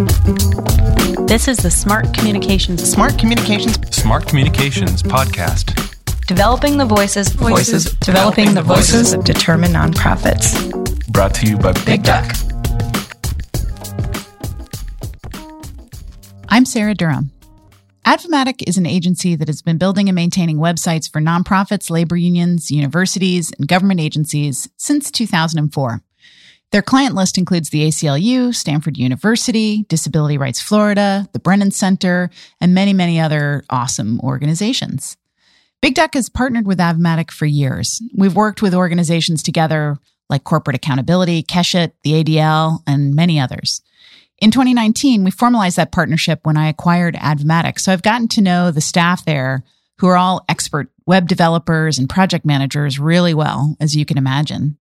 This is the Smart Communications Smart Communications Smart Communications Podcast. Developing the Voices, Voices. Developing the Voices of determined nonprofits. Brought to you by Big Duck. I'm Sarah Durham. Advomatic is an agency that has been building and maintaining websites for nonprofits, labor unions, universities, and government agencies since 2004. Their client list includes the ACLU, Stanford University, Disability Rights Florida, the Brennan Center, and many, many other awesome organizations. Big Duck has partnered with Advomatic for years. We've worked with organizations together like Corporate Accountability, Keshet, the ADL, and many others. In 2019, we formalized that partnership when I acquired Advomatic. So I've gotten to know the staff there who are all expert web developers and project managers really well, as you can imagine.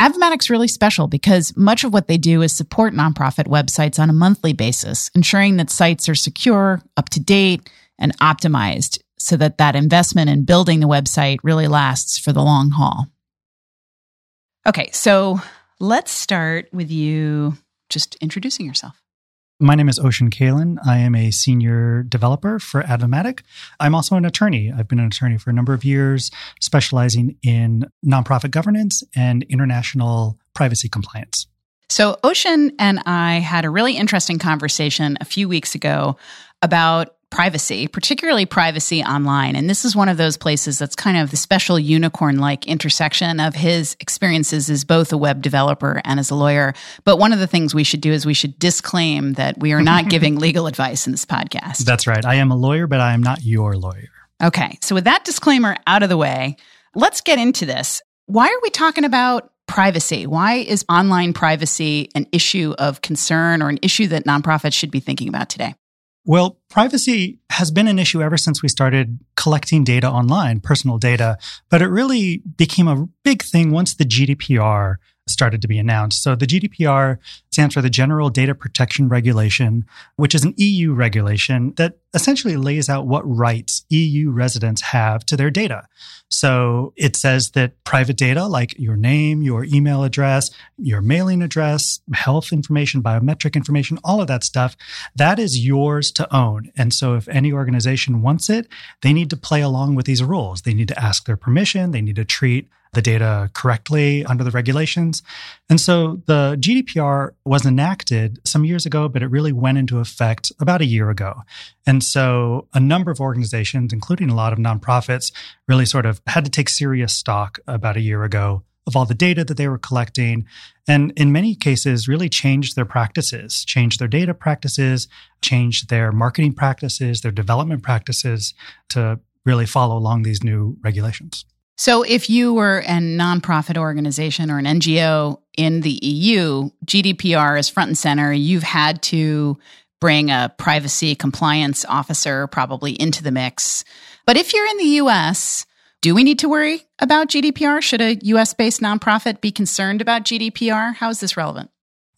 Advomatic's really special because much of what they do is support nonprofit websites on a monthly basis, ensuring that sites are secure, up to date, and optimized so that that investment in building the website really lasts for the long haul. Okay, so let's start with you just introducing yourself. My name is Ochen Kaylan. I am a senior developer for Advomatic. I'm also an attorney. I've been an attorney for a number of years, specializing in nonprofit governance and international privacy compliance. So, Ochen and I had a really interesting conversation a few weeks ago about privacy, particularly privacy online. And this is one of those places that's kind of the special unicorn like intersection of his experiences as both a web developer and as a lawyer. But one of the things we should do is we should disclaim that we are not giving legal advice in this podcast. That's right. I am a lawyer, but I am not your lawyer. Okay. So, with that disclaimer out of the way, let's get into this. Why are we talking about privacy? Why is online privacy an issue of concern or an issue that nonprofits should be thinking about today? Well, privacy has been an issue ever since we started collecting data online, personal data, but it really became a big thing once the GDPR started to be announced. So the GDPR stands for the General Data Protection Regulation, which is an EU regulation that essentially lays out what rights EU residents have to their data. So it says that private data like your name, your email address, your mailing address, health information, biometric information, all of that stuff, that is yours to own. And so if any organization wants it, they need to play along with these rules. They need to ask their permission. They need to treat the data correctly under the regulations. And so the GDPR was enacted some years ago, but it really went into effect about a year ago. And so a number of organizations, including a lot of nonprofits, really sort of had to take serious stock about a year ago of all the data that they were collecting. And in many cases, really changed their practices, changed their data practices, changed their marketing practices, their development practices to really follow along these new regulations. So, if you were a nonprofit organization or an NGO in the EU, GDPR is front and center. You've had to bring a privacy compliance officer probably into the mix. But if you're in the US, do we need to worry about GDPR? Should a US based nonprofit be concerned about GDPR? How is this relevant?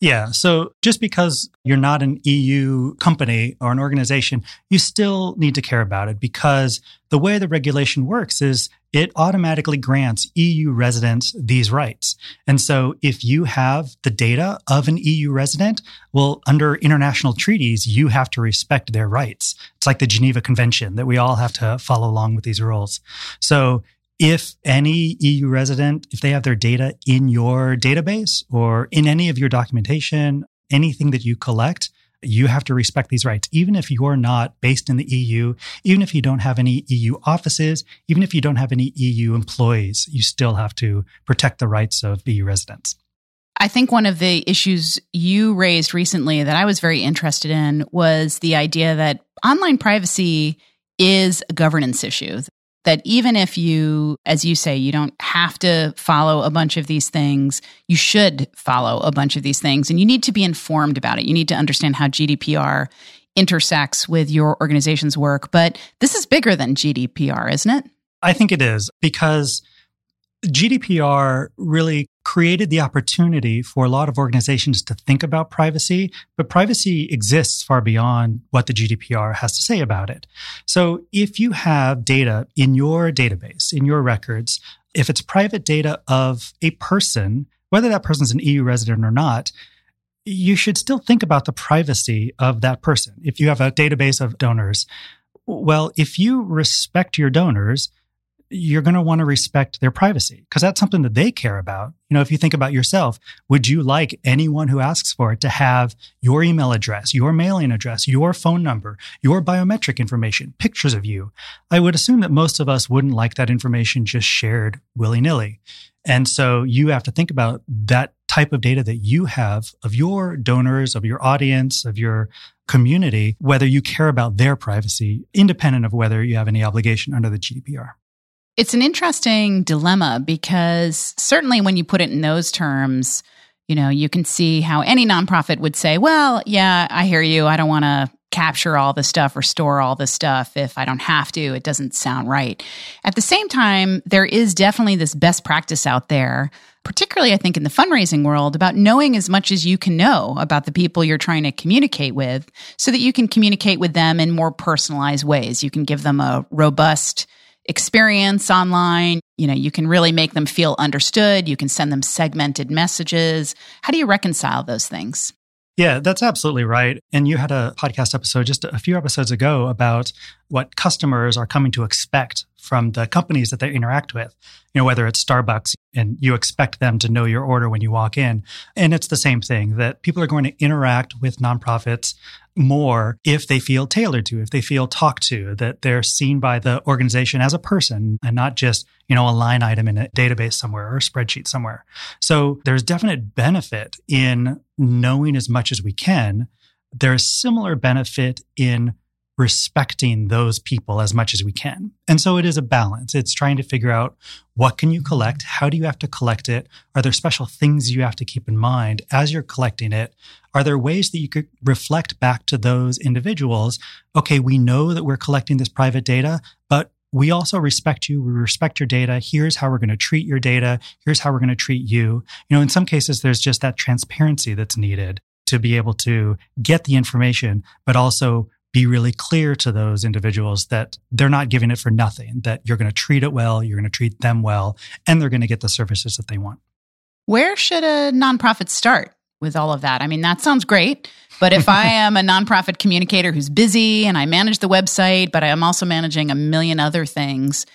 Yeah. So just because you're not an EU company or an organization, you still need to care about it because the way the regulation works is it automatically grants EU residents these rights. And so if you have the data of an EU resident, well, under international treaties, you have to respect their rights. It's like the Geneva Convention that we all have to follow along with these rules. So if any EU resident, if they have their data in your database or in any of your documentation, anything that you collect, you have to respect these rights, even if you're not based in the EU, even if you don't have any EU offices, even if you don't have any EU employees, you still have to protect the rights of EU residents. I think one of the issues you raised recently that I was very interested in was the idea that online privacy is a governance issue that even if you, as you say, you don't have to follow a bunch of these things, you should follow a bunch of these things and you need to be informed about it. You need to understand how GDPR intersects with your organization's work. But this is bigger than GDPR, isn't it? I think it is because GDPR really created the opportunity for a lot of organizations to think about privacy, but privacy exists far beyond what the GDPR has to say about it. So if you have data in your database, in your records, if it's private data of a person, whether that person's an EU resident or not, you should still think about the privacy of that person. If you have a database of donors, well, if you respect your donors, you're going to want to respect their privacy because that's something that they care about. You know, if you think about yourself, would you like anyone who asks for it to have your email address, your mailing address, your phone number, your biometric information, pictures of you? I would assume that most of us wouldn't like that information just shared willy nilly. And so you have to think about that type of data that you have of your donors, of your audience, of your community, whether you care about their privacy, independent of whether you have any obligation under the GDPR. It's an interesting dilemma because certainly when you put it in those terms, you know, you can see how any nonprofit would say, well, yeah, I hear you. I don't want to capture all the stuff or store all the stuff if I don't have to. It doesn't sound right. At the same time, there is definitely this best practice out there, particularly I think in the fundraising world, about knowing as much as you can know about the people you're trying to communicate with so that you can communicate with them in more personalized ways. You can give them a robust experience online. You know, you can really make them feel understood. You can send them segmented messages. How do you reconcile those things? Yeah, that's absolutely right. And you had a podcast episode just a few episodes ago about what customers are coming to expect from the companies that they interact with. You know, whether it's Starbucks and you expect them to know your order when you walk in. And it's the same thing that people are going to interact with nonprofits more if they feel tailored to, if they feel talked to, that they're seen by the organization as a person and not just, you know, a line item in a database somewhere or a spreadsheet somewhere. So there's definite benefit in knowing as much as we can. There's similar benefit in respecting those people as much as we can. And so it is a balance. It's trying to figure out what can you collect? How do you have to collect it? Are there special things you have to keep in mind as you're collecting it? Are there ways that you could reflect back to those individuals? Okay, we know that we're collecting this private data, but we also respect you. We respect your data. Here's how we're going to treat your data. Here's how we're going to treat you. You know, in some cases, there's just that transparency that's needed to be able to get the information, but also be really clear to those individuals that they're not giving it for nothing, that you're going to treat it well, you're going to treat them well, and they're going to get the services that they want. Where should a nonprofit start with all of that? I mean, that sounds great. But if I am a nonprofit communicator who's busy and I manage the website, but I am also managing a million other things,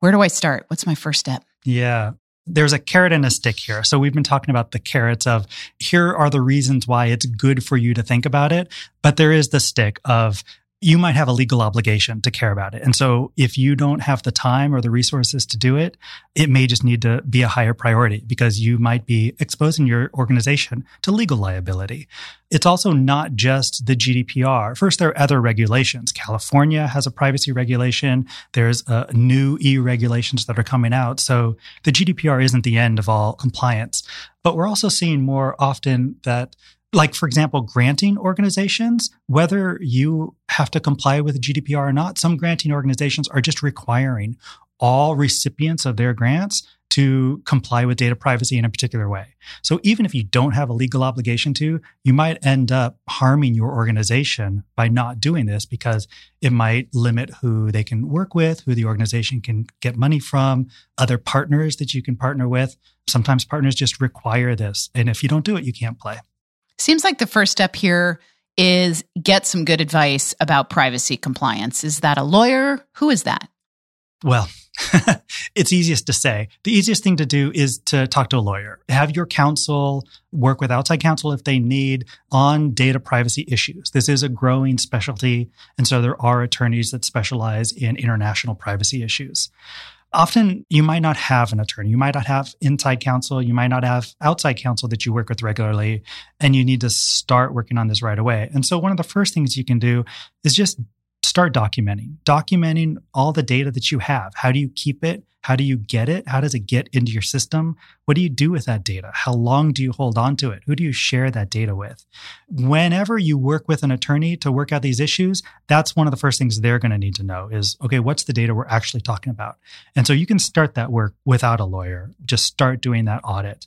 where do I start? What's my first step? Yeah there's a carrot and a stick here. So we've been talking about the carrots of here are the reasons why it's good for you to think about it. But there is the stick of you might have a legal obligation to care about it. And so if you don't have the time or the resources to do it, it may just need to be a higher priority because you might be exposing your organization to legal liability. It's also not just the GDPR. First, there are other regulations. California has a privacy regulation. There's uh, new EU regulations that are coming out. So the GDPR isn't the end of all compliance. But we're also seeing more often that like for example granting organizations whether you have to comply with gdpr or not some granting organizations are just requiring all recipients of their grants to comply with data privacy in a particular way. So even if you don't have a legal obligation to you might end up harming your organization by not doing this because it might limit who they can work with who the organization can get money from other partners that you can partner with. Sometimes partners just require this and if you don't do it you can't play Seems like the first step here is get some good advice about privacy compliance. Is that a lawyer? Who is that? Well, it's easiest to say. The easiest thing to do is to talk to a lawyer. Have your counsel work with outside counsel if they need on data privacy issues. This is a growing specialty. And so there are attorneys that specialize in international privacy issues often you might not have an attorney. You might not have inside counsel. You might not have outside counsel that you work with regularly. And you need to start working on this right away. And so one of the first things you can do is just start documenting, documenting all the data that you have. How do you keep it? How do you get it? How does it get into your system? What do you do with that data? How long do you hold on to it? Who do you share that data with? Whenever you work with an attorney to work out these issues, that's one of the first things they're going to need to know is, okay, what's the data we're actually talking about? And so you can start that work without a lawyer. Just start doing that audit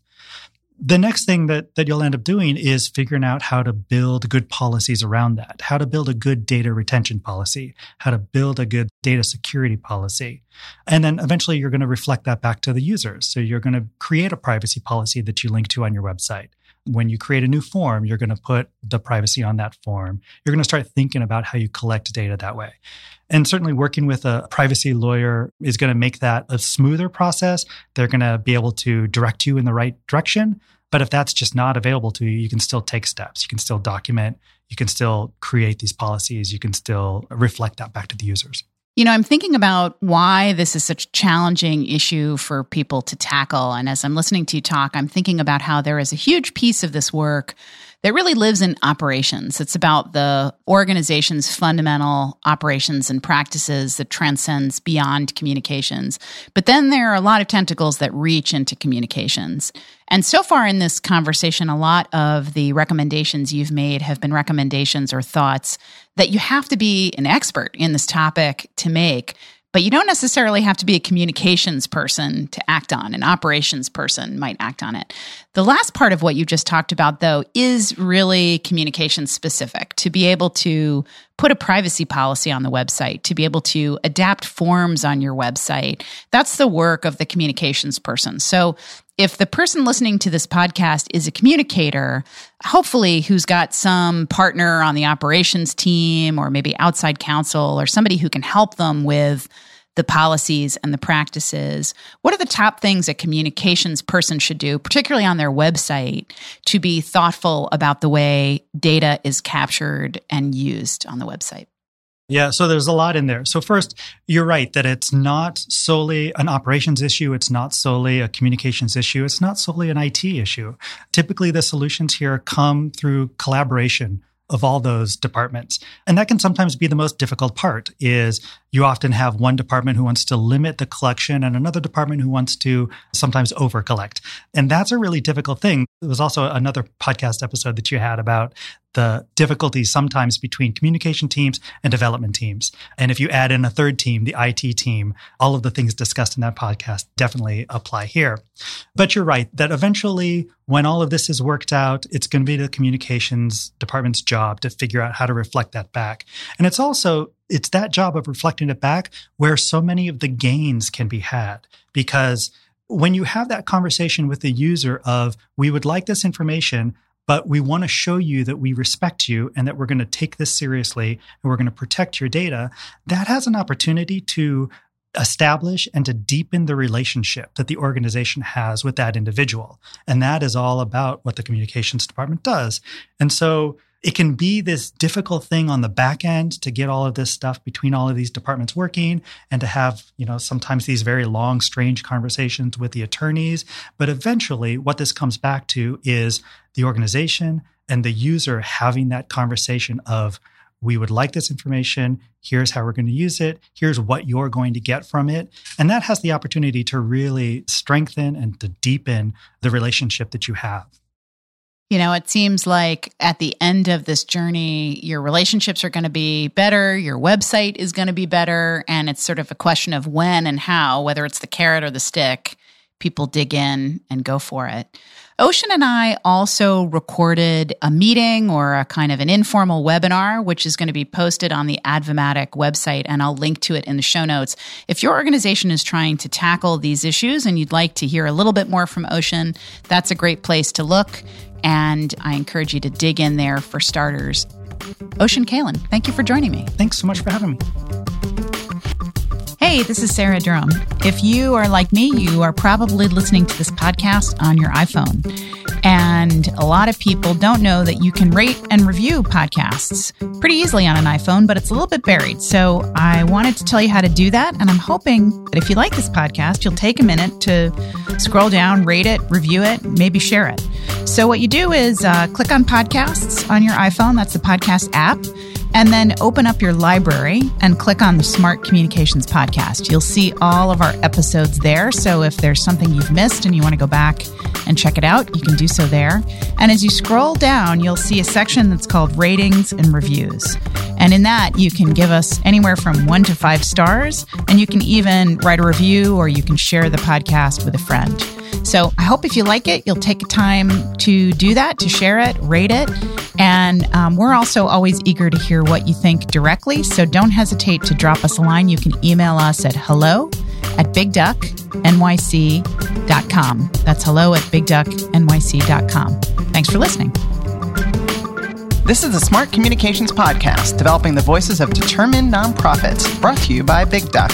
the next thing that, that you'll end up doing is figuring out how to build good policies around that, how to build a good data retention policy, how to build a good data security policy. And then eventually you're going to reflect that back to the users. So you're going to create a privacy policy that you link to on your website. When you create a new form, you're going to put the privacy on that form. You're going to start thinking about how you collect data that way. And certainly working with a privacy lawyer is going to make that a smoother process. They're going to be able to direct you in the right direction. But if that's just not available to you, you can still take steps. You can still document. You can still create these policies. You can still reflect that back to the users. You know, I'm thinking about why this is such a challenging issue for people to tackle. And as I'm listening to you talk, I'm thinking about how there is a huge piece of this work that really lives in operations. It's about the organization's fundamental operations and practices that transcends beyond communications. But then there are a lot of tentacles that reach into communications. And so far in this conversation, a lot of the recommendations you've made have been recommendations or thoughts that you have to be an expert in this topic to make but you don't necessarily have to be a communications person to act on. An operations person might act on it. The last part of what you just talked about, though, is really communication specific to be able to put a privacy policy on the website, to be able to adapt forms on your website. That's the work of the communications person. So if the person listening to this podcast is a communicator, hopefully who's got some partner on the operations team or maybe outside counsel or somebody who can help them with the policies and the practices. What are the top things a communications person should do, particularly on their website, to be thoughtful about the way data is captured and used on the website? Yeah, so there's a lot in there. So, first, you're right that it's not solely an operations issue. It's not solely a communications issue. It's not solely an IT issue. Typically, the solutions here come through collaboration of all those departments. And that can sometimes be the most difficult part is you often have one department who wants to limit the collection and another department who wants to sometimes over collect. And that's a really difficult thing. There was also another podcast episode that you had about the difficulties sometimes between communication teams and development teams. And if you add in a third team, the IT team, all of the things discussed in that podcast definitely apply here. But you're right that eventually, when all of this is worked out, it's going to be the communications department's job to figure out how to reflect that back. And it's also it's that job of reflecting it back where so many of the gains can be had because when you have that conversation with the user of we would like this information but we want to show you that we respect you and that we're going to take this seriously and we're going to protect your data, that has an opportunity to establish and to deepen the relationship that the organization has with that individual. And that is all about what the communications department does. And so it can be this difficult thing on the back end to get all of this stuff between all of these departments working and to have, you know, sometimes these very long, strange conversations with the attorneys. But eventually, what this comes back to is the organization and the user having that conversation of, we would like this information. Here's how we're going to use it. Here's what you're going to get from it. And that has the opportunity to really strengthen and to deepen the relationship that you have. You know, it seems like at the end of this journey, your relationships are going to be better, your website is going to be better, and it's sort of a question of when and how, whether it's the carrot or the stick, people dig in and go for it. Ochen and I also recorded a meeting or a kind of an informal webinar, which is going to be posted on the Advomatic website, and I'll link to it in the show notes. If your organization is trying to tackle these issues and you'd like to hear a little bit more from Ochen, that's a great place to look. And I encourage you to dig in there for starters. Ochen Kaylan, thank you for joining me. Thanks so much for having me. Hey, this is Sarah Durham. If you are like me, you are probably listening to this podcast on your iPhone. And a lot of people don't know that you can rate and review podcasts pretty easily on an iPhone, but it's a little bit buried. So I wanted to tell you how to do that. And I'm hoping that if you like this podcast, you'll take a minute to scroll down, rate it, review it, maybe share it. So what you do is uh, click on podcasts on your iPhone. That's the podcast app and then open up your library and click on the Smart Communications Podcast. You'll see all of our episodes there. So if there's something you've missed and you want to go back and check it out, you can do so there. And as you scroll down, you'll see a section that's called Ratings and Reviews. And in that, you can give us anywhere from one to five stars, and you can even write a review or you can share the podcast with a friend. So I hope if you like it, you'll take time to do that, to share it, rate it. And um, we're also always eager to hear what you think directly. So don't hesitate to drop us a line. You can email us at hello at bigducknyc.com. That's hello at bigducknyc.com. Thanks for listening. This is the Smart Communications Podcast, developing the voices of determined nonprofits, brought to you by Big Duck.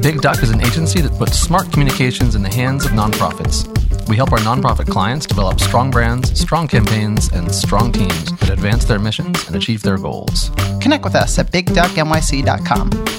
Big Duck is an agency that puts smart communications in the hands of nonprofits. We help our nonprofit clients develop strong brands, strong campaigns, and strong teams that advance their missions and achieve their goals. Connect with us at bigducknyc.com.